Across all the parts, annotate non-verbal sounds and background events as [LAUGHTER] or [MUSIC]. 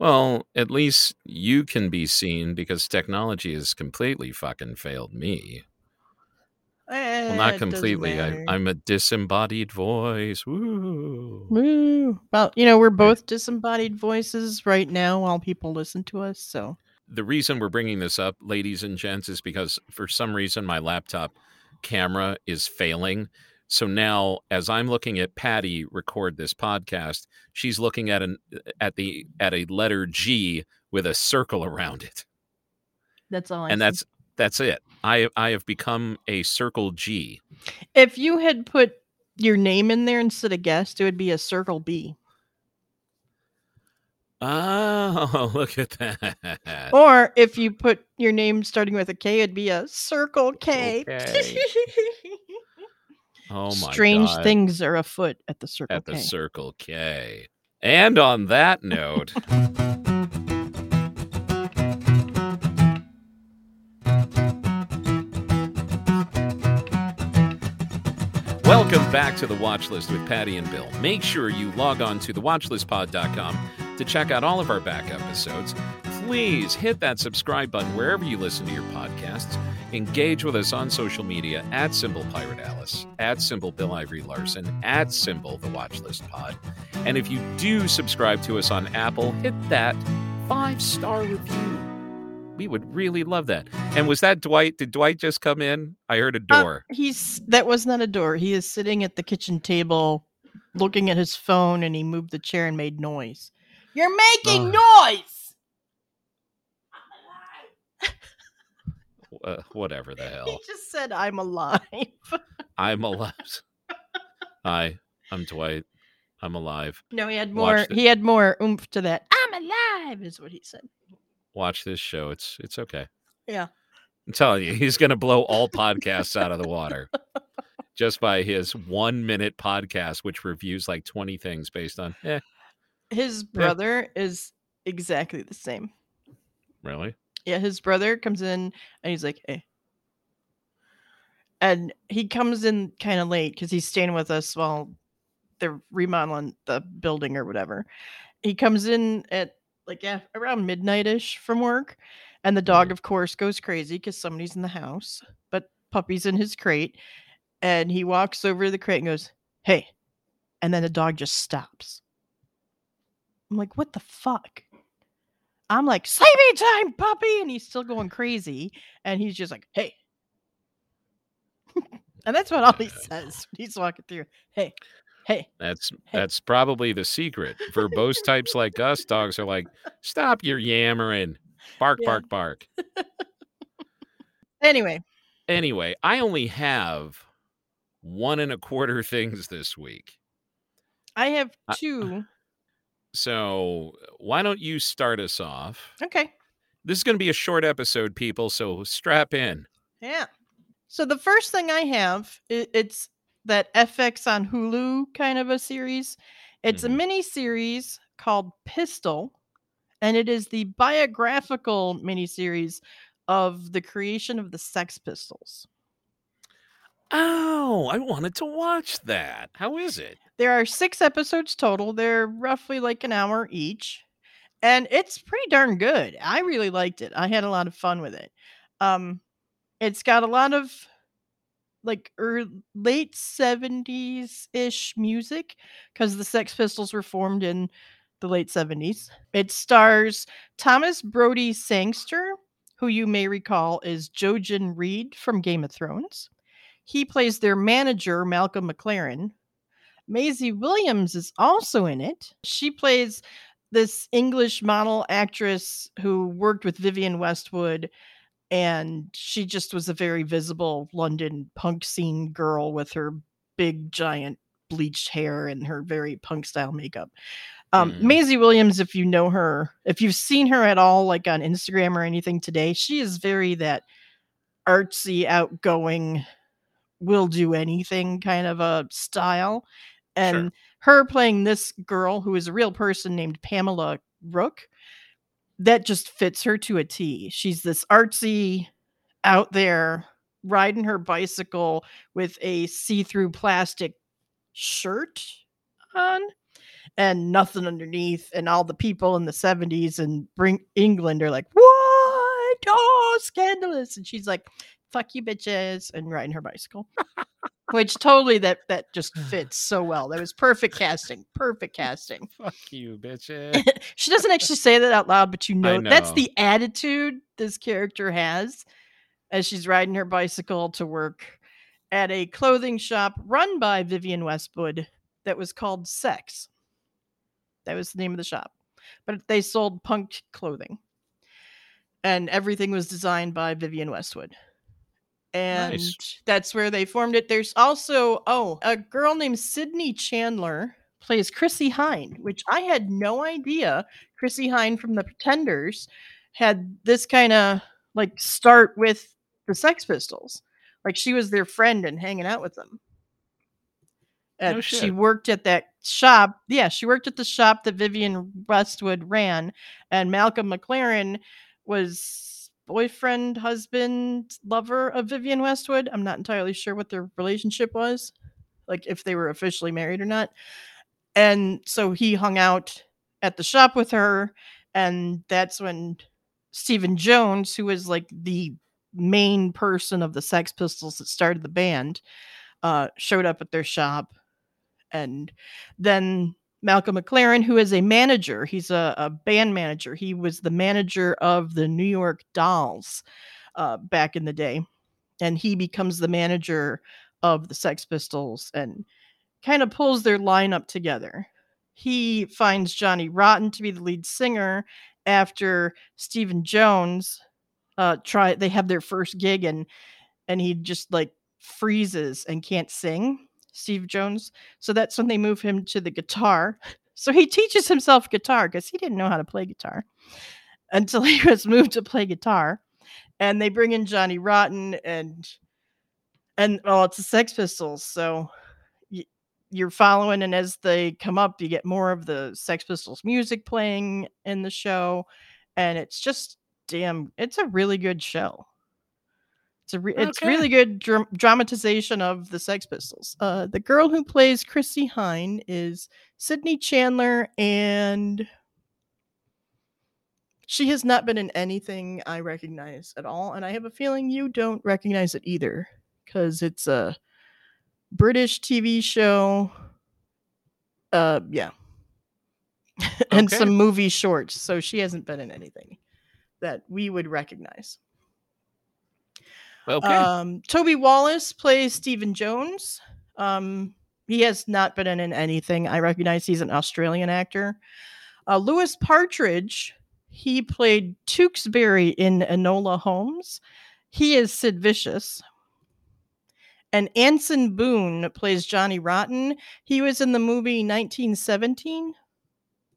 Well, at least you can be seen because technology has completely fucking failed me. Well, Eh, not doesn't completely. I, I'm a disembodied voice. Woo. Woo. Well, you know, we're both disembodied voices right now while people listen to us. So, The reason we're bringing this up, ladies and gents, is because for some reason my laptop camera is failing. So now, as I'm looking at Pattie record this podcast, she's looking at an uh, at the at a letter G with a circle around it, that's all I and see. that's that's it. I I have become a circle G. if you had put your name in there instead of guest, it would be a circle B. Oh, [LAUGHS] look at that! Or if you put your name starting with a K, it'd be a circle K. Okay. [LAUGHS] Oh my Strange God. things are afoot at the circle K. at the Circle K. And on that note, welcome back to the Watch List with Pattie and Bill. Make sure you log on to thewatchlistpod.com to check out all of our back episodes. Please hit that subscribe button wherever you listen to your podcasts. Engage with us on social media at Symbol Pirate Alice, at Symbol Bill Ivory Larson, at Symbol The Watch List Pod. And if you do subscribe to us on Apple, hit that five star review. We would really love that. And was that Dwight? Did Dwight just come in? I heard a Uh, door. He's that was not a door. He is sitting at the kitchen table looking at his phone and he moved the chair and made noise. You're making noise. Uh, whatever the [LAUGHS] hell. He just said I'm alive. I'm alive. Hi, I'm Dwight. I'm alive. no, he had more he had more oomph to that. I'm alive is what he said. Watch this show. It's it's okay. Yeah. I'm telling you, he's gonna blow all podcasts out of the water. [LAUGHS] Just by his one minute podcast, which reviews like 20 things based on, eh, His brother is exactly the same. really? Yeah, his brother comes in and he's like, "Hey," and he comes in kind of late because he's staying with us while they're remodeling the building or whatever. He comes in at like yeah, around midnight-ish from work, and the dog, mm-hmm. of course, goes crazy because somebody's in the house, but puppy's in his crate, and he walks over to the crate and goes, "Hey," and then the dog just stops. I'm like, "What the fuck?" I'm like, sleepy time, puppy. And he's still going crazy. And he's just like, hey. [LAUGHS] and that's what all he says. when He's walking through. Hey, hey. That's Hey. that's probably the secret. Verbose types like us, dogs are like, stop your yammering. Bark, Yeah. bark, bark. Anyway, Anyway, I only have one and a quarter [LAUGHS] things this week. I have Uh, two. So why don't you start us off? Okay. This is going to be a short episode, people, so strap in. Yeah. So the first thing I have, it's that FX on Hulu kind of a series. It's Mhm. a mini series called Pistol, and it is the biographical mini series of the creation of the Sex Pistols. Oh, I wanted to watch that. How is it? There are six episodes total. They're roughly like an hour each. And it's pretty darn good. I really liked it. I had a lot of fun with it. Um, it's got a lot of like er, late 70s ish music because the Sex Pistols were formed in the late 70s. It stars Thomas Brodie-Sangster, who you may recall is Jojen Reed from Game of Thrones. He plays their manager, Malcolm McLaren. Maisie Williams is also in it. She plays this English model actress who worked with Vivienne Westwood and she just was a very visible London punk scene girl with her big giant bleached hair and her very punk style makeup. Um, Mm. Maisie Williams, if you know her, if you've seen her at all, like on Instagram or anything today, she is very that artsy, outgoing, will do anything kind of a style. And her playing this girl who is a real person named Pamela Rooke, that just fits her to a T. She's this artsy, out there riding her bicycle with a see through plastic shirt on and nothing underneath, and all the people in the 70s and bring England are like, What? Oh, scandalous. And she's like, Fuck you, bitches, and riding her bicycle. [LAUGHS] Which totally that that just [SIGHS] fits so well. That was perfect casting. Perfect casting. Fuck you, [LAUGHS] bitches. she doesn't actually say that out loud, but you know, that's the attitude this character has as she's riding her bicycle to work at a clothing shop run by Vivienne Westwood that was called Sex. That was the name of the shop. But they sold punk clothing. And everything was designed by Vivienne Westwood. And Nice. that's where they formed it. There's also, oh, a girl named Sydney Chandler plays Chrissie Hynde, which I had no idea Chrissie Hynde from the Pretenders had this kind of like start with the Sex Pistols. Like she was their friend and hanging out with them. And No she worked at that shop. Yeah, she worked at the shop that Vivienne Westwood ran, and Malcolm McLaren was boyfriend, husband, lover of Vivienne Westwood. I'm not entirely sure what their relationship was, like if they were officially married or not. And so he hung out at the shop with her, and that's when Stephen Jones, who was like the main person of the Sex Pistols that started the band, uh, showed up at their shop. And then Malcolm McLaren, who is a manager, he's a, a band manager. He was the manager of the New York Dolls uh, back in the day. And he becomes the manager of the Sex Pistols and kind of pulls their lineup together. He finds Johnny Rotten to be the lead singer after Stephen Jones uh try they have their first gig and and he just like freezes and can't sing Steve Jones so that's when they move him to the guitar. [LAUGHS] So he teaches himself guitar because he didn't know how to play guitar [LAUGHS] until he was moved to play guitar and they bring in Johnny Rotten and and well, it's the Sex Pistols so you're following and as they come up you get more of the Sex Pistols music playing in the show and it's just damn it's a really good show it's a re- it's really good dram- dramatization of the Sex Pistols. Uh, the girl who plays Chrissie Hynde is Sydney Chandler, and she has not been in anything I recognize at all. And I have a feeling you don't recognize it either, because it's a British TV show. Uh, yeah, [LAUGHS] and Okay. some movie shorts. So she hasn't been in anything that we would recognize. Okay. Um, Toby Wallace plays Stephen Jones. Um, he has not been in anything. I recognize he's an Australian actor. Uh, Louis Partridge, he played Tewkesbury in Enola Holmes. He is Sid Vicious. And Anson Boon plays Johnny Rotten. He was in the movie 1917.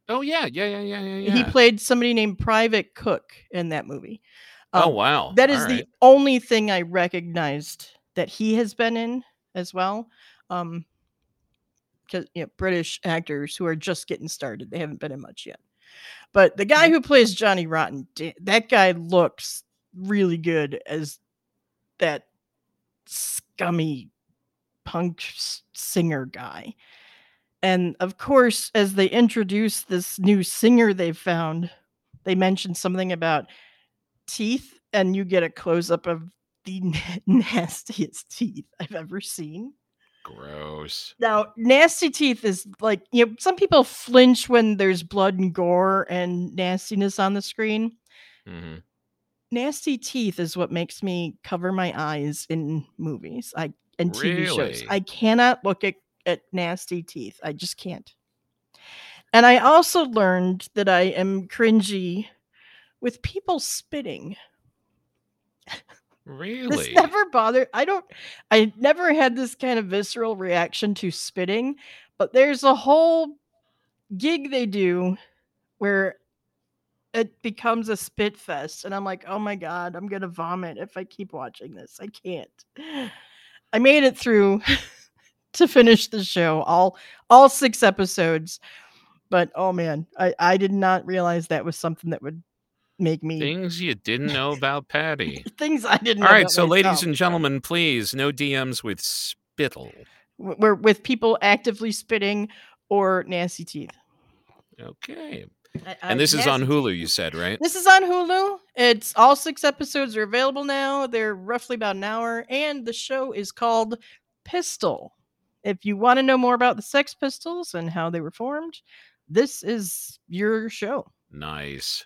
oh yeah, yeah, yeah, yeah, yeah. He played somebody named Private Cook in that movie. Oh Um, wow. that is the only thing I recognized that he has been in as well. Um, because you know, British actors who are just getting started, they haven't been in much yet. But the guy who plays Johnny Rotten, that guy looks really good as that scummy punk singer guy. And of course, as they introduce this new singer they've found, they mention something about teeth, and you get a close up of the [LAUGHS] nastiest teeth I've ever seen. Gross. Now, nasty teeth is like, you know, some people flinch when there's blood and gore and nastiness on the screen. hmm Nasty teeth is what makes me cover my eyes in movies I and TV shows. I cannot look at, at nasty teeth. I just can't. And I also learned that I am cringy with people spitting. Really? This never bothered. I don't. I never had this kind of visceral reaction to spitting, but there's a whole gig they do where it becomes a spit fest, and I'm like, oh my god, I'm gonna vomit if I keep watching this. I can't. I made it through [LAUGHS] to finish the show, all all six episodes, but oh man, I I did not realize that was something that would make me Things you didn't know about Pattie. [LAUGHS] things I didn't. All right, so ladies and gentlemen, please no DMs with spittle. w- where with people actively spitting or nasty teeth. Okay. I- And this is on. Hulu, you said, right? This is on Hulu. It's all six episodes are available now. They're roughly about an hour, and the show is called Pistol. If you want to know more about the Sex Pistols and how they were formed, this is your show. Nice.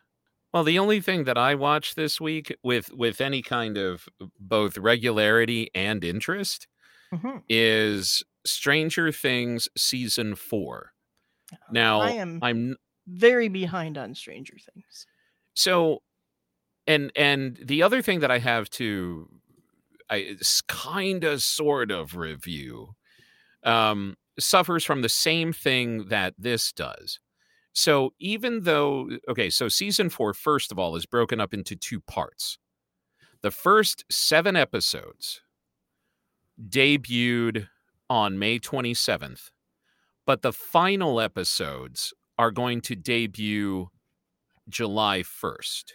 Well, the only thing that I watched this week with with any kind of both regularity and interest Mhm. is Stranger Things season 4. Now, I am I'm very behind on Stranger Things. so and and the other thing that I have to I kind of sort of review um suffers from the same thing that this does. So even though okay, so season four first of all is broken up into two parts. The first 7 episodes debuted on May 27th, but the final episodes are going to debut July 1st.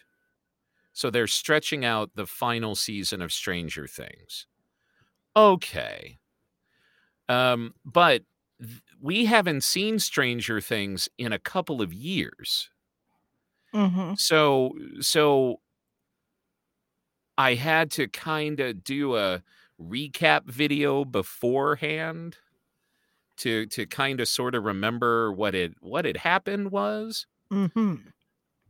So they're stretching out the final season of Stranger Things. Okay. Um, but we haven't seen Stranger Things in a couple of years. Mm-hmm. So so I had to kind of do a recap video beforehand to to kind of sort of remember what it what had happened was. Mm-hmm.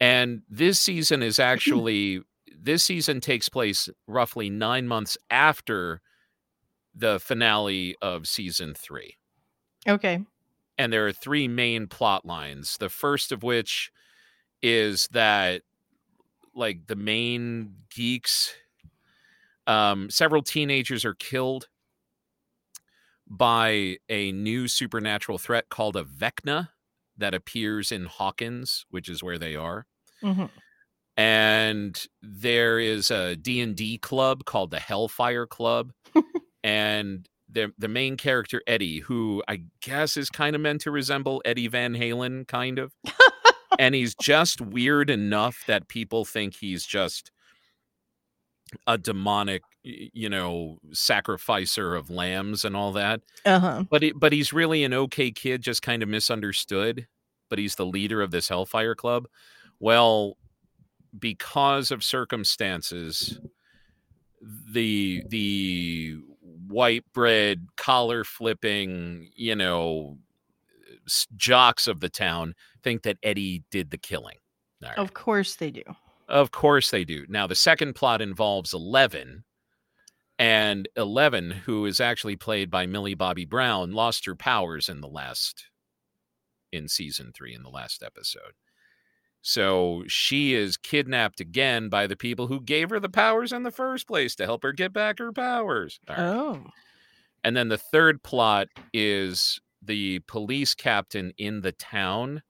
And this season is [LAUGHS] actually this season takes place roughly 9 months after the finale of season 3 Okay. and there are three main plot lines. The first of which is that like the main geeks um several teenagers are killed by a new supernatural threat called a Vecna that appears in Hawkins, which is where they are. Mm-hmm. And there is a D&D club called the Hellfire Club [LAUGHS] and the the main character Eddie, who I guess is kind of meant to resemble Eddie Van Halen, kind of, [LAUGHS] and he's just weird enough that people think he's just a demonic, you know, sacrificer of lambs and all that. Uh-huh. But he, but he's really an okay kid, just kind of misunderstood. But he's the leader of this Hellfire Club. Well, because of circumstances, the the white bread collar flipping, you know, jocks of the town think that Eddie did the killing. Right. Of course they do. Of course they do. Now, the second plot involves Eleven, and Eleven, who is actually played by Millie Bobby Brown, lost her powers in the last, in season three, in the last episode. So she is kidnapped again by the people who gave her the powers in the first place to help her get back her powers. Right. Oh. And then the third plot is the police captain in the town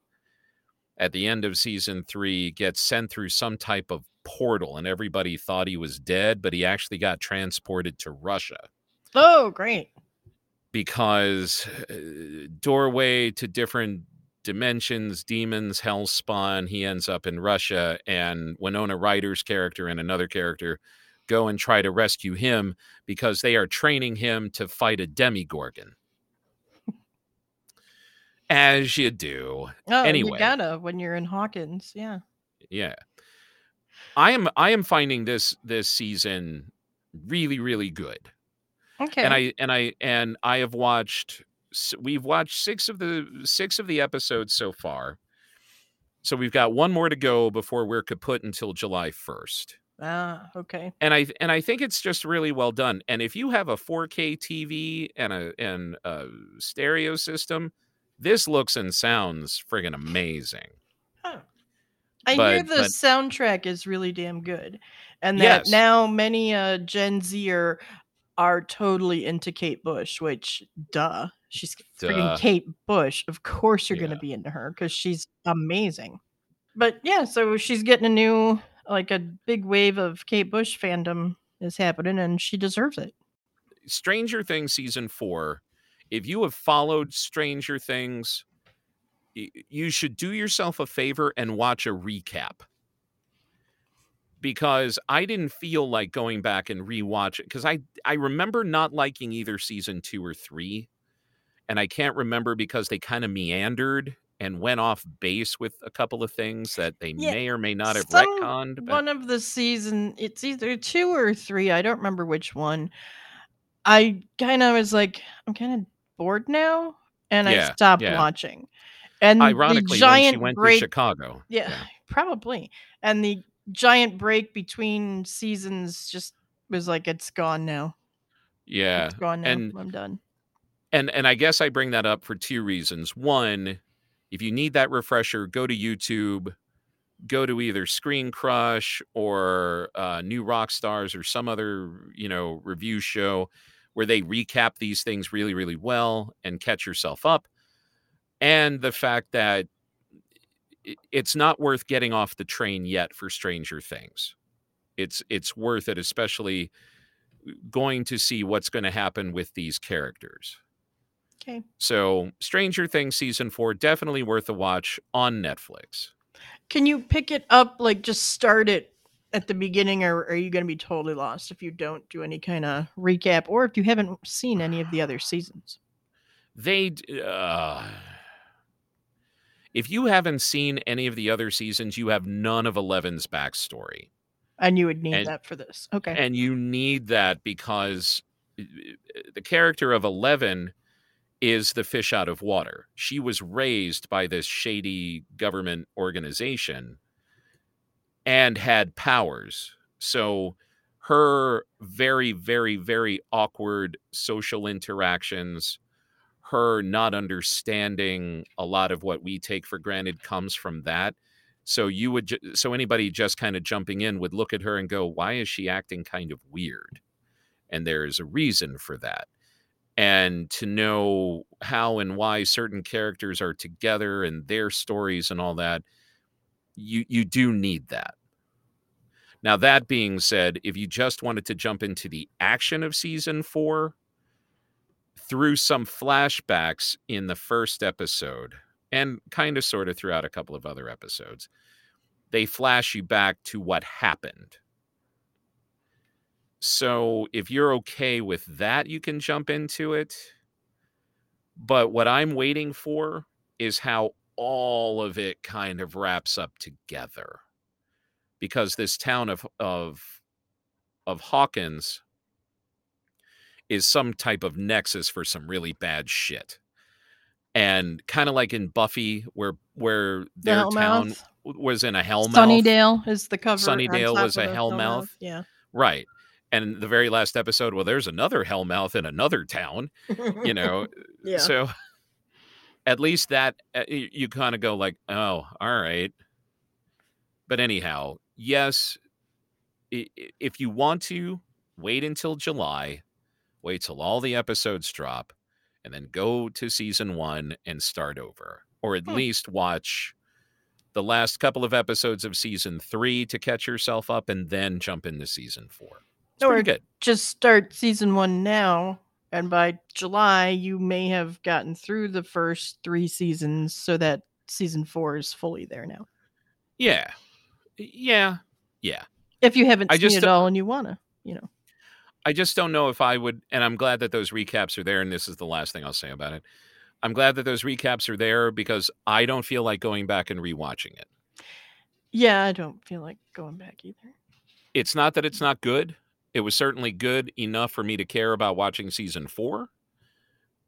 at the end of season three gets sent through some type of portal, and everybody thought he was dead, but he actually got transported to Russia Oh, great. because uh, doorway to different dimensions, demons, hell spawn. He ends up in Russia, and Winona Ryder's character and another character go and try to rescue him because they are training him to fight a Demogorgon. As you do. Oh, Anyway. you gotta when you're in Hawkins. Yeah. Yeah. I am I am finding this this season really really good. Okay. and I and I and I have watched. We've watched six of the six of the episodes so far. So we've got one more to go before we're kaput until July first. ah, okay. And I and I think it's just really well done. And if you have a 4K TV and a and a stereo system, this looks and sounds friggin' amazing. Huh. I hear the but- soundtrack is really damn good, and that Yes. now many uh, Gen Zer are totally into Kate Bush. Which, duh, she's Duh. freaking Kate Bush. Of course, you're Yeah. gonna be into her because she's amazing. But yeah, so she's getting a new, like a big wave of Kate Bush fandom is happening, and she deserves it. Stranger Things season four, if you have followed Stranger Things, you should do yourself a favor and watch a recap. Because I didn't feel like going back and rewatch it because I I remember not liking either season two or three, and I can't remember because they kind of meandered and went off base with a couple of things that they Yeah, may or may not have some- retconned. But one of the season it's either two or three i don't remember which one i kind of was like i'm kind of bored now and i stopped yeah. watching and ironically, giant she went break to Chicago, yeah, [LAUGHS] probably and the giant break between seasons just was like it's gone now yeah, it's gone now and- i'm done and and I guess I bring that up for two reasons. One, if you need that refresher, go to YouTube, go to either ScreenCrush or uh, New Rockstars or some other you know review show where they recap these things really really well and catch yourself up. And the fact that it's not worth getting off the train yet for Stranger Things. It's it's worth it, especially going to see what's going to happen with these characters. Okay. So, Stranger Things season four definitely worth a watch on Netflix. can you pick it up like just start it at the beginning or are you going to be totally lost if you don't do any kind of recap or if you haven't seen any of the other seasons? They, uh, if you haven't seen any of the other seasons, you have none of Eleven's backstory, and you would need And- that for this. Okay. and you need that because uh, the character of Eleven is the fish out of water. She was raised by this shady government organization and had powers. So her very, very, very awkward social interactions, her not understanding a lot of what we take for granted comes from that. So you would, ju- so anybody just kind of jumping in would look at her and go, "Why is she acting kind of weird?" And there's a reason for that. And to know how and why certain characters are together and their stories and all that, you you do need that. Now that being said, if you just wanted to jump into the action of season 4 through some flashbacks in the first episode and kind of sort of throughout a couple of other episodes, they flash you back to what happened. So if you're okay with that, you can jump into it. But what I'm waiting for is how all of it kind of wraps up together. Because this town of of of Hawkins is some type of nexus for some really bad shit. And kind of like in Buffy where where the their town Hellmouth. was in a hellmouth. Sunnydale is the cover. Sunnydale was a the Hellmouth. Yeah. Right. And the very last episode, well, there's another hellmouth in another town, [LAUGHS] you know. yeah. So at least that uh, you kind of go like, oh, all right. But anyhow, yes, if you want to wait until July, wait till all the episodes drop, and then go to season one and start over, or at Hmm. least watch the last couple of episodes of season three to catch yourself up, and then jump into season four. It's Or good. just start season one now, and by July you may have gotten through the first three seasons, so that season four is fully there now. Yeah, yeah, yeah. If you haven't I seen it all and you wanna, you know. I just don't know if I would, and I'm glad that those recaps are there. And this is the last thing I'll say about it. I'm glad that those recaps are there because I don't feel like going back and rewatching it. Yeah, I don't feel like going back either. It's not that it's not good. It was certainly good enough for me to care about watching season four,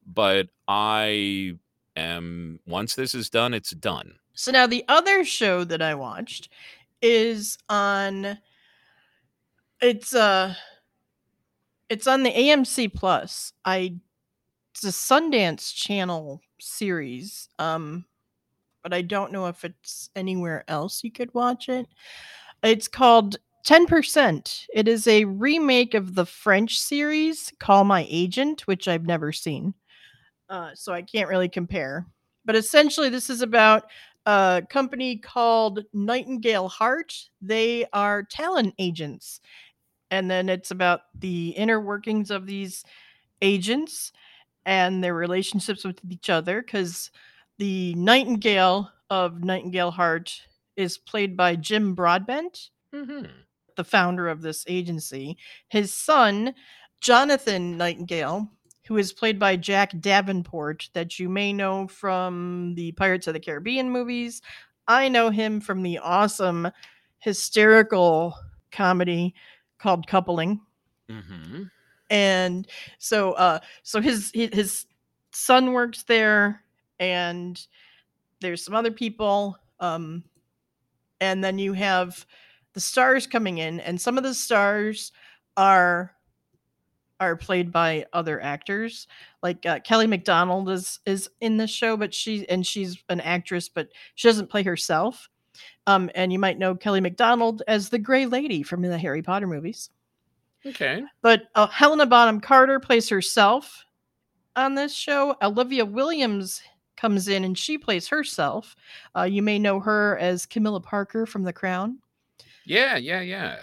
but I am once this is done, it's done. So now the other show that I watched is on it's uh it's on the AMC Plus. I it's a Sundance Channel series. Um but I don't know if it's anywhere else you could watch it. It's called 10%. It is a remake of the French series Call My Agent, which I've never seen. Uh, so I can't really compare. But essentially, this is about a company called Nightingale Hart. They are talent agents. And then it's about the inner workings of these agents and their relationships with each other because the Nightingale of Nightingale Hart is played by Jim Broadbent, Mm-hmm. The founder of this agency. His son, Jonathan Nightingale, who is played by Jack Davenport, that you may know from the Pirates of the Caribbean movies. I know him from the awesome hysterical comedy called Coupling. Mm-hmm. And so uh so his his, son works there and there's some other people um and then you have the stars coming in and some of the stars are are played by other actors. Like uh, kelly macdonald is is in this show but she and she's an actress but she doesn't play herself. Um and you might know kelly macdonald as the gray lady from the harry potter movies. Okay. but uh, helena bonham carter plays herself on this show. Olivia williams comes in and she plays herself. Uh, you may know her as camilla parker from the crown Yeah, yeah, yeah.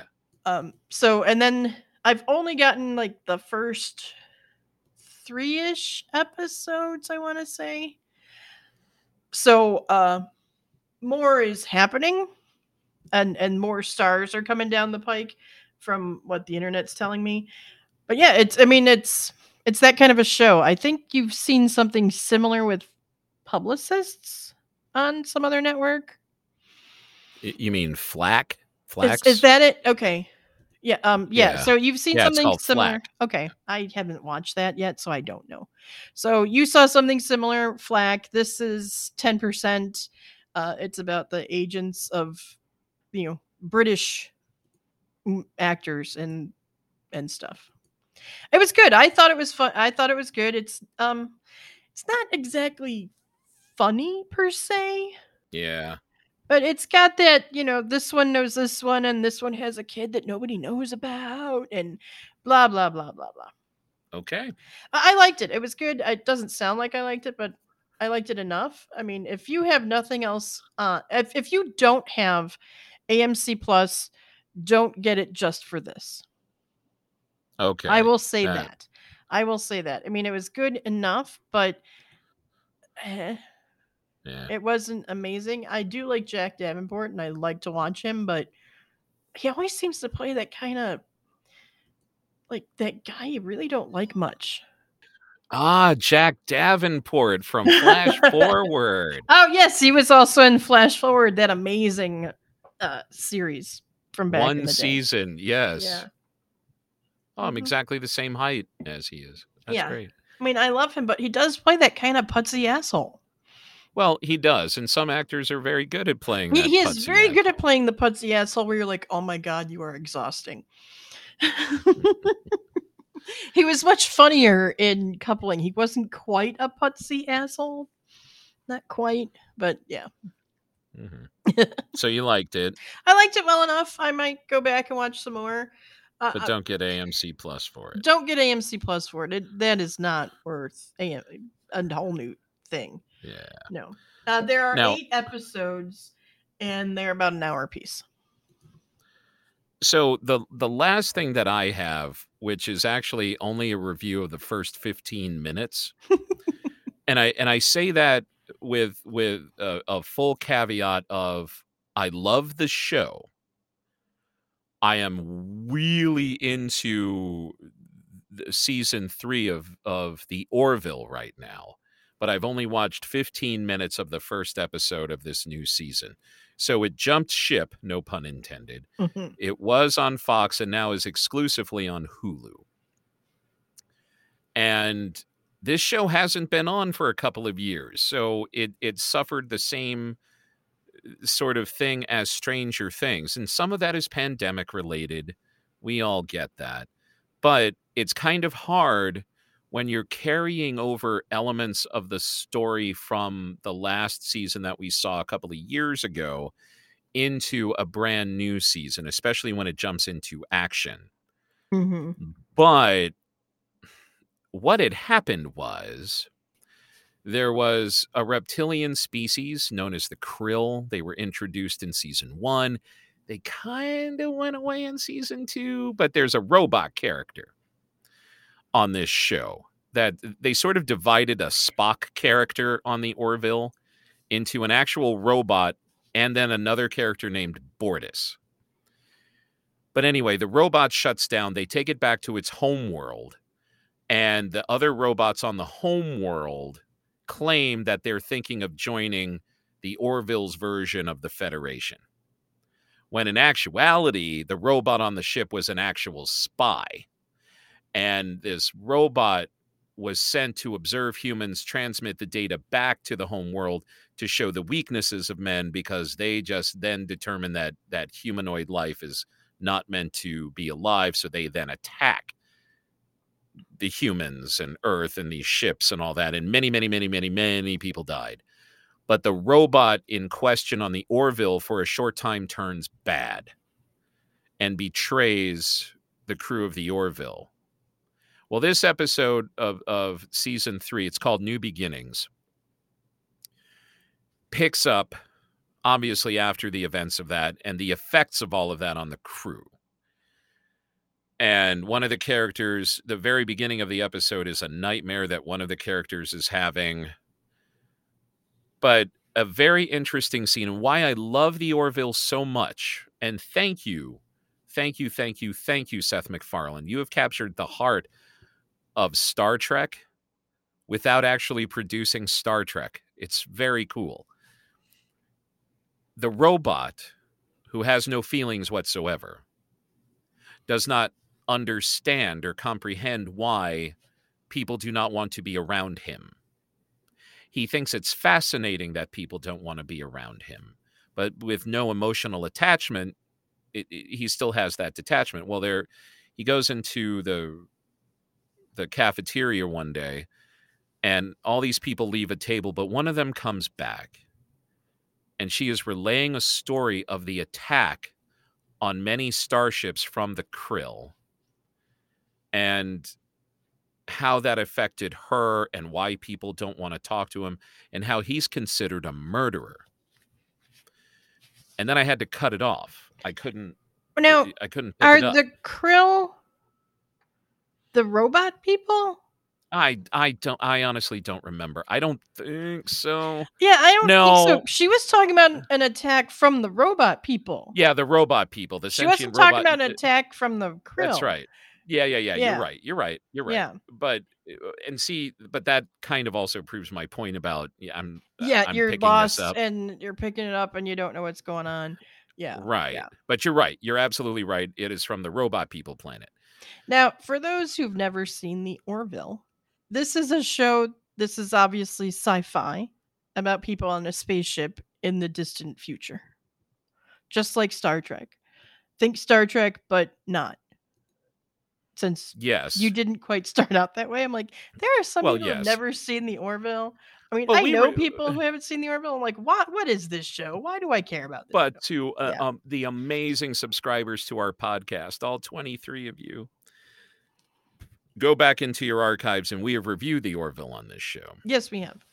um so and then i've only gotten like the first three-ish episodes i want to say so uh more is happening and and more stars are coming down the pike from what the internet's telling me but yeah it's i mean it's it's that kind of a show i think you've seen something similar with publicists on some other network You mean flack? Is, Flax? is that it okay yeah um yeah, Yeah. so you've seen Yeah, something similar Flack. okay i haven't watched that yet so i don't know so you saw something similar flack this is 10% uh it's about the agents of you know british actors and and stuff it was good i thought it was fun i thought it was good it's um it's not exactly funny per se yeah. But it's got that, you know, this one knows this one, and this one has a kid that nobody knows about, and blah blah blah blah blah. Okay. I, I liked it. It was good. It doesn't sound like I liked it, but I liked it enough. I mean, if you have nothing else, uh, if if you don't have AMC Plus, don't get it just for this. Okay. I will say that- that. I will say that. I mean, it was good enough, but. eh, Yeah. it wasn't amazing. I do like Jack Davenport and I like to watch him, but he always seems to play that kind of like that guy you really don't like much. Ah, Jack Davenport from Flash Forward. [LAUGHS] Oh yes, he was also in Flash Forward, that amazing uh series from back One the day. season. Yes. Yeah. Oh, I'm Mhm. exactly the same height as he is. That's Yeah. great. I mean, I love him, but he does play that kind of putsy asshole. Well, he does, and some actors are very good at playing. He, he is very good at playing the putsy asshole where you're like, oh my god, you are exhausting. [LAUGHS] he was much funnier in coupling. He wasn't quite a putsy asshole. Not quite, but yeah. Mhm. [LAUGHS] so you liked it, I liked it well enough. I might go back and watch some more. Uh, but don't get AMC Plus for it. don't get AMC Plus for it. it that is not worth a, a whole new thing. Yeah. No. Uh, there are Now- eight episodes, and they're about an hour piece. So the the last thing that I have, which is actually only a review of the first 15 minutes, [LAUGHS] and I and I say that with with a, a full caveat of I love the show. I am really into season three of of the Orville right now, but I've only watched 15 minutes of the first episode of this new season. So it jumped ship, no pun intended. Mhm. It was on Fox and now is exclusively on Hulu. And this show hasn't been on for a couple of years, so it it suffered the same uh, sort of thing as Stranger Things, and some of that is pandemic related. We all get that, but it's kind of hard when you're carrying over elements of the story from the last season that we saw a couple of years ago into a brand new season, especially when it jumps into action. Mhm. But what had happened was there was a reptilian species known as the krill. They were introduced in season one. They kind of went away in season two, but there's a robot character on this show that they sort of divided a Spock character on the Orville into an actual robot and then another character named Bortus. But anyway, the robot shuts down. They take it back to its home world. and the other robots on the home world claim that they're thinking of joining the Orville's version of the Federation. When in actuality, the robot on the ship was an actual spy. And this robot was sent to observe humans transmit the data back to the home world to show the weaknesses of men because they just then determine that that humanoid life is not meant to be alive so they then attack the humans and earth and these ships and all that and many many many many many people died. But the robot in question on the orville for a short time turns bad and betrays the crew of the orville well, this episode of, of season three, it's called New Beginnings, picks up obviously after the events of that and the effects of all of that on the crew. And one of the characters, the very beginning of the episode is a nightmare that one of the characters is having. But a very interesting scene and why I love the Orville so much. And thank you, thank you, thank you, thank you, Seth MacFarlane. You have captured the heart of Star Trek without actually producing Star Trek. It's very cool. The robot, who has no feelings whatsoever, does not understand or comprehend why people do not want to be around him. He thinks it's fascinating that people don't want to be around him, but with no emotional attachment, it, it, he still has that detachment. Well, there, he goes into the the cafeteria one day and all these people leave a table, but one of them comes back and she is relaying a story of the attack on many starships from the Krill and how that affected her and why people don't want to talk to him and how he's considered a murderer. And then I had to cut it off. I couldn't. Now, I couldn't. Are the krill the robot people? I I don't I honestly don't remember. I don't think so. Yeah, I don't no. think so. She was talking about an attack from the robot people. Yeah, the robot people. The she wasn't talking about an attack from the krill. That's right. Yeah, yeah, yeah, Yeah. You're right. You're right. You're right. Yeah. But uh, and see, but that kind of also proves my point about yeah, I'm uh, Yeah, I'm you're lost and you're picking it up and you don't know what's going on. Yeah. right. yeah. But you're right. You're absolutely right. It is from the robot people planet. Now, for those who've never seen The Orville, this is a show, this is obviously sci fi about people on a spaceship in the distant future. Just like Star Trek. Think Star Trek, but not. Since Yes. you didn't quite [LAUGHS] start out that way, I'm like, there are some Well, people who've never seen The Orville. I mean, Well, I we know were- people who haven't seen The Orville. I'm like, what? What is this show? Why do I care about this? show? but to uh, Yeah. um, the amazing subscribers to our podcast, all 23 of you, go back into your archives and we have reviewed the Orville on this show. yes, we have.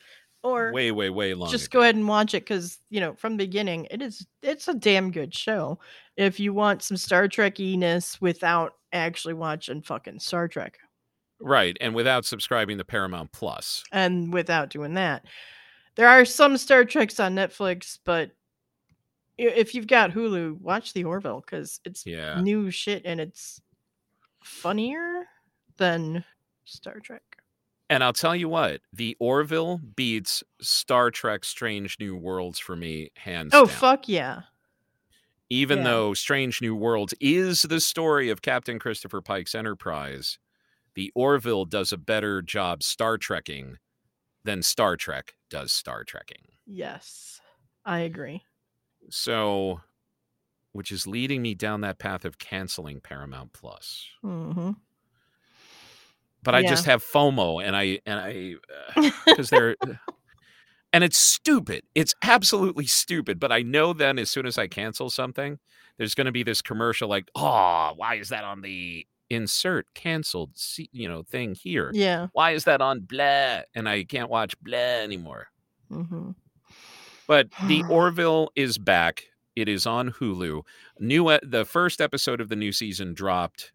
Or way, way, way long. just ago. go ahead and watch it because you know from the beginning it is it's a damn good show if you want some star trek-iness without actually watching fucking star trek Right. And without subscribing to Paramount Plus. and without doing that there are some star treks on netflix but if you've got hulu watch the orville because it's Yeah. new shit and it's funnier than star trek And I'll tell you what, the Orville beats Star Trek Strange New Worlds for me, hands oh down. fuck yeah Even yeah. though Strange New Worlds is the story of Captain Christopher Pike's Enterprise, the Orville does a better job Star Trekking than Star Trek does Star Trekking. yes i agree So, which is leading me down that path of canceling Paramount Plus. hmm But I Yeah. just have FOMO, and I and I [LAUGHS] because they're and it's stupid. It's absolutely stupid. But I know then as soon as I cancel something, there's going to be this commercial like, "Oh, why is that on the insert canceled, you know, thing here? yeah Why is that on blah?" And I can't watch blah anymore. hmm But the [SIGHS] Orville is back. It is on Hulu. New the first episode of the new season dropped,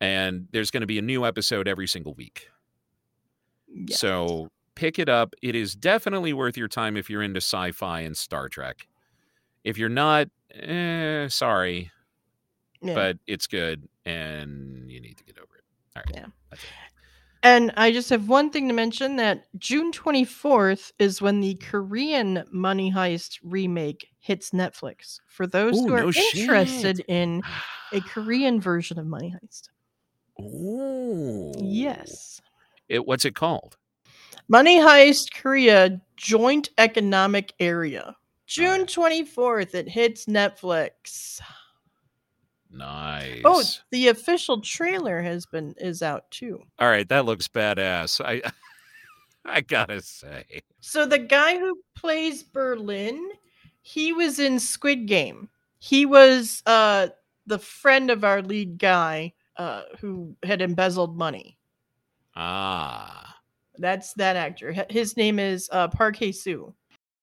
and there's going to be a new episode every single week. Yes. So pick it up. It is definitely worth your time if you're into sci-fi and Star Trek. If you're not, eh, sorry, Yeah. but it's good and you need to get over it. All right. Yeah. And I just have one thing to mention that June 24th is when the Korean Money Heist remake hits Netflix. For those Ooh, who are no shit. interested in a [GASPS] Korean version of Money Heist. Ooh. Yes. It, what's it called? Money Heist Korea Joint Economic Area. June 24th, it hits Netflix. Nice. Oh, the official trailer has been is out too. all right. That looks badass. I, [LAUGHS] I gotta say. So the guy who plays Berlin, he was in Squid Game. He was uh the friend of our lead guy uh who had embezzled money. Ah, That's that actor. His name is uh Park Hae-soo.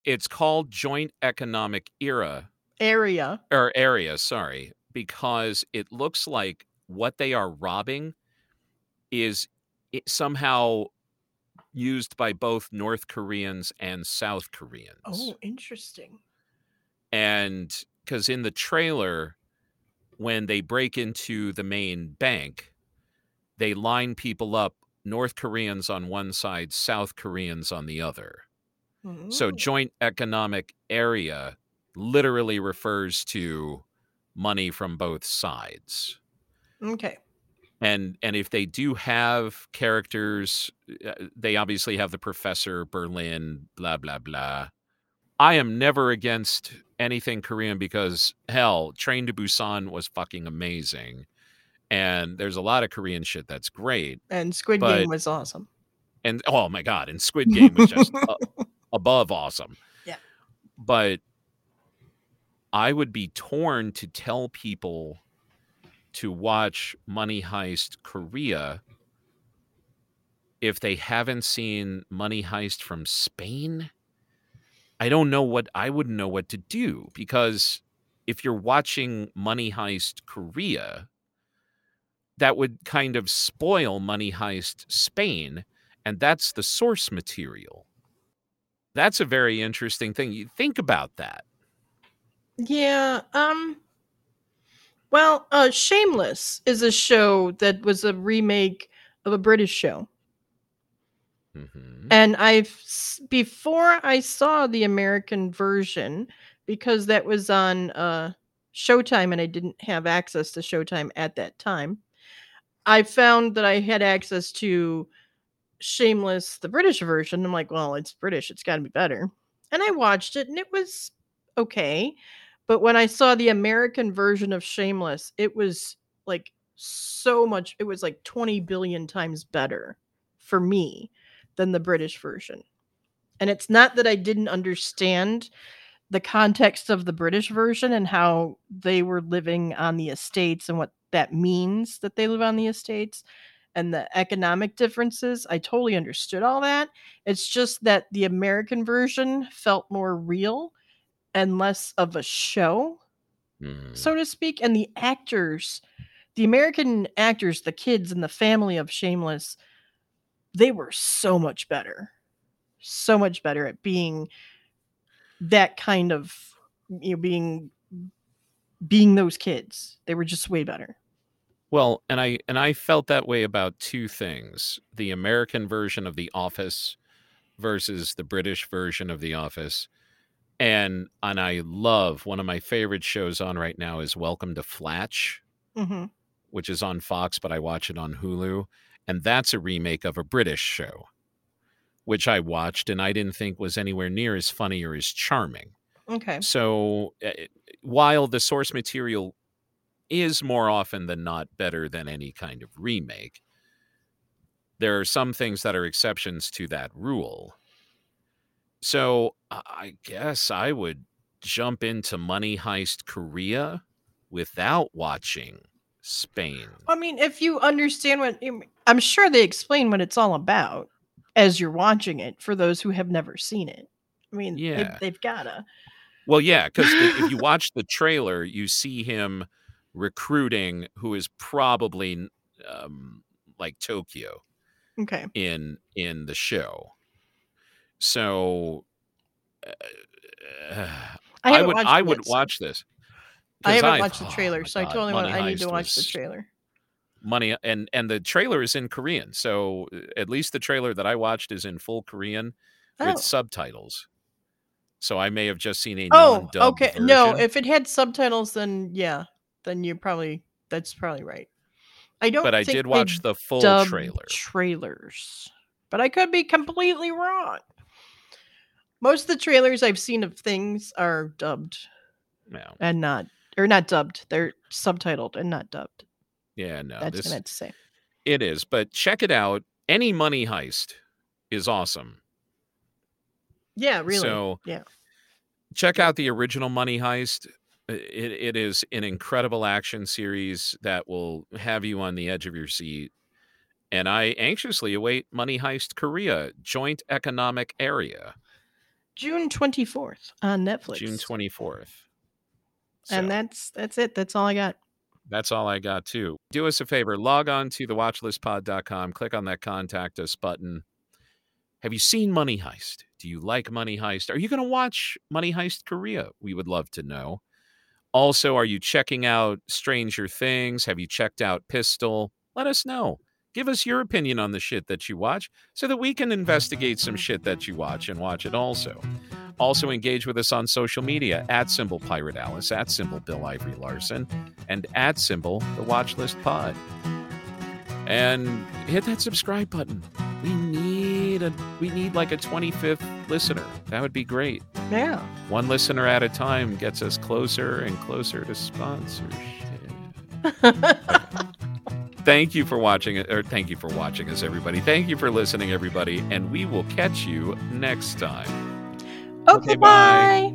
it's called Joint Economic Era Area. or Area. Sorry, because it looks like what they are robbing is somehow used by both North Koreans and South Koreans. Oh, interesting. and because in the trailer when they break into the main bank they line people up north koreans on one side south koreans on the other so mm. joint economic area literally refers to money from both sides Okay. and and if they do have characters uh, they obviously have the professor berlin blah blah blah i am never against anything korean because hell train to busan was fucking amazing and there's a lot of korean shit that's great And Squid But- Game was awesome. and oh my god and squid game was just [LAUGHS] above awesome Yeah. but i would be torn to tell people to watch money heist korea if they haven't seen money heist from spain i don't know what i wouldn't know what to do because if you're watching money heist korea that would kind of spoil money heist spain and that's the source material. That's a very interesting thing. You think about that. Yeah. Um. Well, uh, Shameless is a show that was a remake of a British show, Mhm. and I've before I saw the American version because that was on uh Showtime, and I didn't have access to Showtime at that time. I found that I had access to Shameless, the British version. I'm like, well, it's British, it's got to be better. And I watched it, and it was okay. But when I saw the American version of Shameless, it was like so much, it was like 20 billion times better for me than the British version. And it's not that I didn't understand the context of the British version and how they were living on the estates and what that means that they live on the estates and the economic differences. I totally understood all that. It's just that the American version felt more real and less of a show, Mhm. so to speak. And the actors, the American actors, the kids and the family of Shameless, they were so much better. So much better at being that kind of you know being being those kids. They were just way better. Well, and I and I felt that way about two things: the American version of The Office versus the British version of The Office. And and I love one of my favorite shows on right now is Welcome to Flatch. hmm which is on Fox, but I watch it on Hulu. And that's a remake of a British show, which I watched and I didn't think was anywhere near as funny or as charming. Okay. So uh, while the source material is more often than not better than any kind of remake, there are some things that are exceptions to that rule. So I guess I would jump into Money Heist Korea without watching Spain. I mean, if you understand what I'm sure they explain what it's all about as you're watching it for those who have never seen it. I mean, Yeah. they've, they've gotta. Well, yeah, because if you [LAUGHS] watch the trailer, you see him recruiting who is probably um, like Tokyo Okay. in in the show. So uh, I, I, would I would watch this. I haven't watched the oh trailer, my so I God, totally Money want. I need to watch the trailer. money and and the trailer is in Korean. So uh, at least the trailer that I watched is in full Korean Oh. with subtitles. So I may have just seen a Oh, okay. No, if it had subtitles, then yeah, then you're probably that's probably right. I don't. but I did watch the full trailer. trailers, but I could be completely wrong. Most of the trailers I've seen of things are dubbed No. and not, or not dubbed. They're subtitled and not dubbed. Yeah, no. That's this what I meant to say. it is, but check it out. Any money heist is awesome. Yeah, really. So yeah. check out the original Money Heist. It, it is an incredible action series that will have you on the edge of your seat. And I anxiously await Money Heist Korea Joint Economic Area, June twenty fourth on Netflix. June 24th. and that's that's it. That's all I got. that's all I got too. Do us a favor, log on to the watchlistpod.com, click on that contact us button. Have you seen Money Heist? Do you like Money Heist? Are you going to watch Money Heist Korea? We would love to know. Also, are you checking out Stranger Things? Have you checked out Pistol? Let us know. Give us your opinion on the shit that you watch so that we can investigate some shit that you watch and watch it also. Also, engage with us on social media at symbol Pirate Alice, at symbol Bill Ivory Larson, and at symbol the Watch List Pod. And hit that subscribe button. We need a we need like a 25th listener. That would be great. Yeah. One listener at a time gets us closer and closer to sponsorship. [LAUGHS] Thank you for watching or thank you for watching us, everybody. Thank you for listening, everybody, and we will catch you next time. okay, Okay, bye. bye.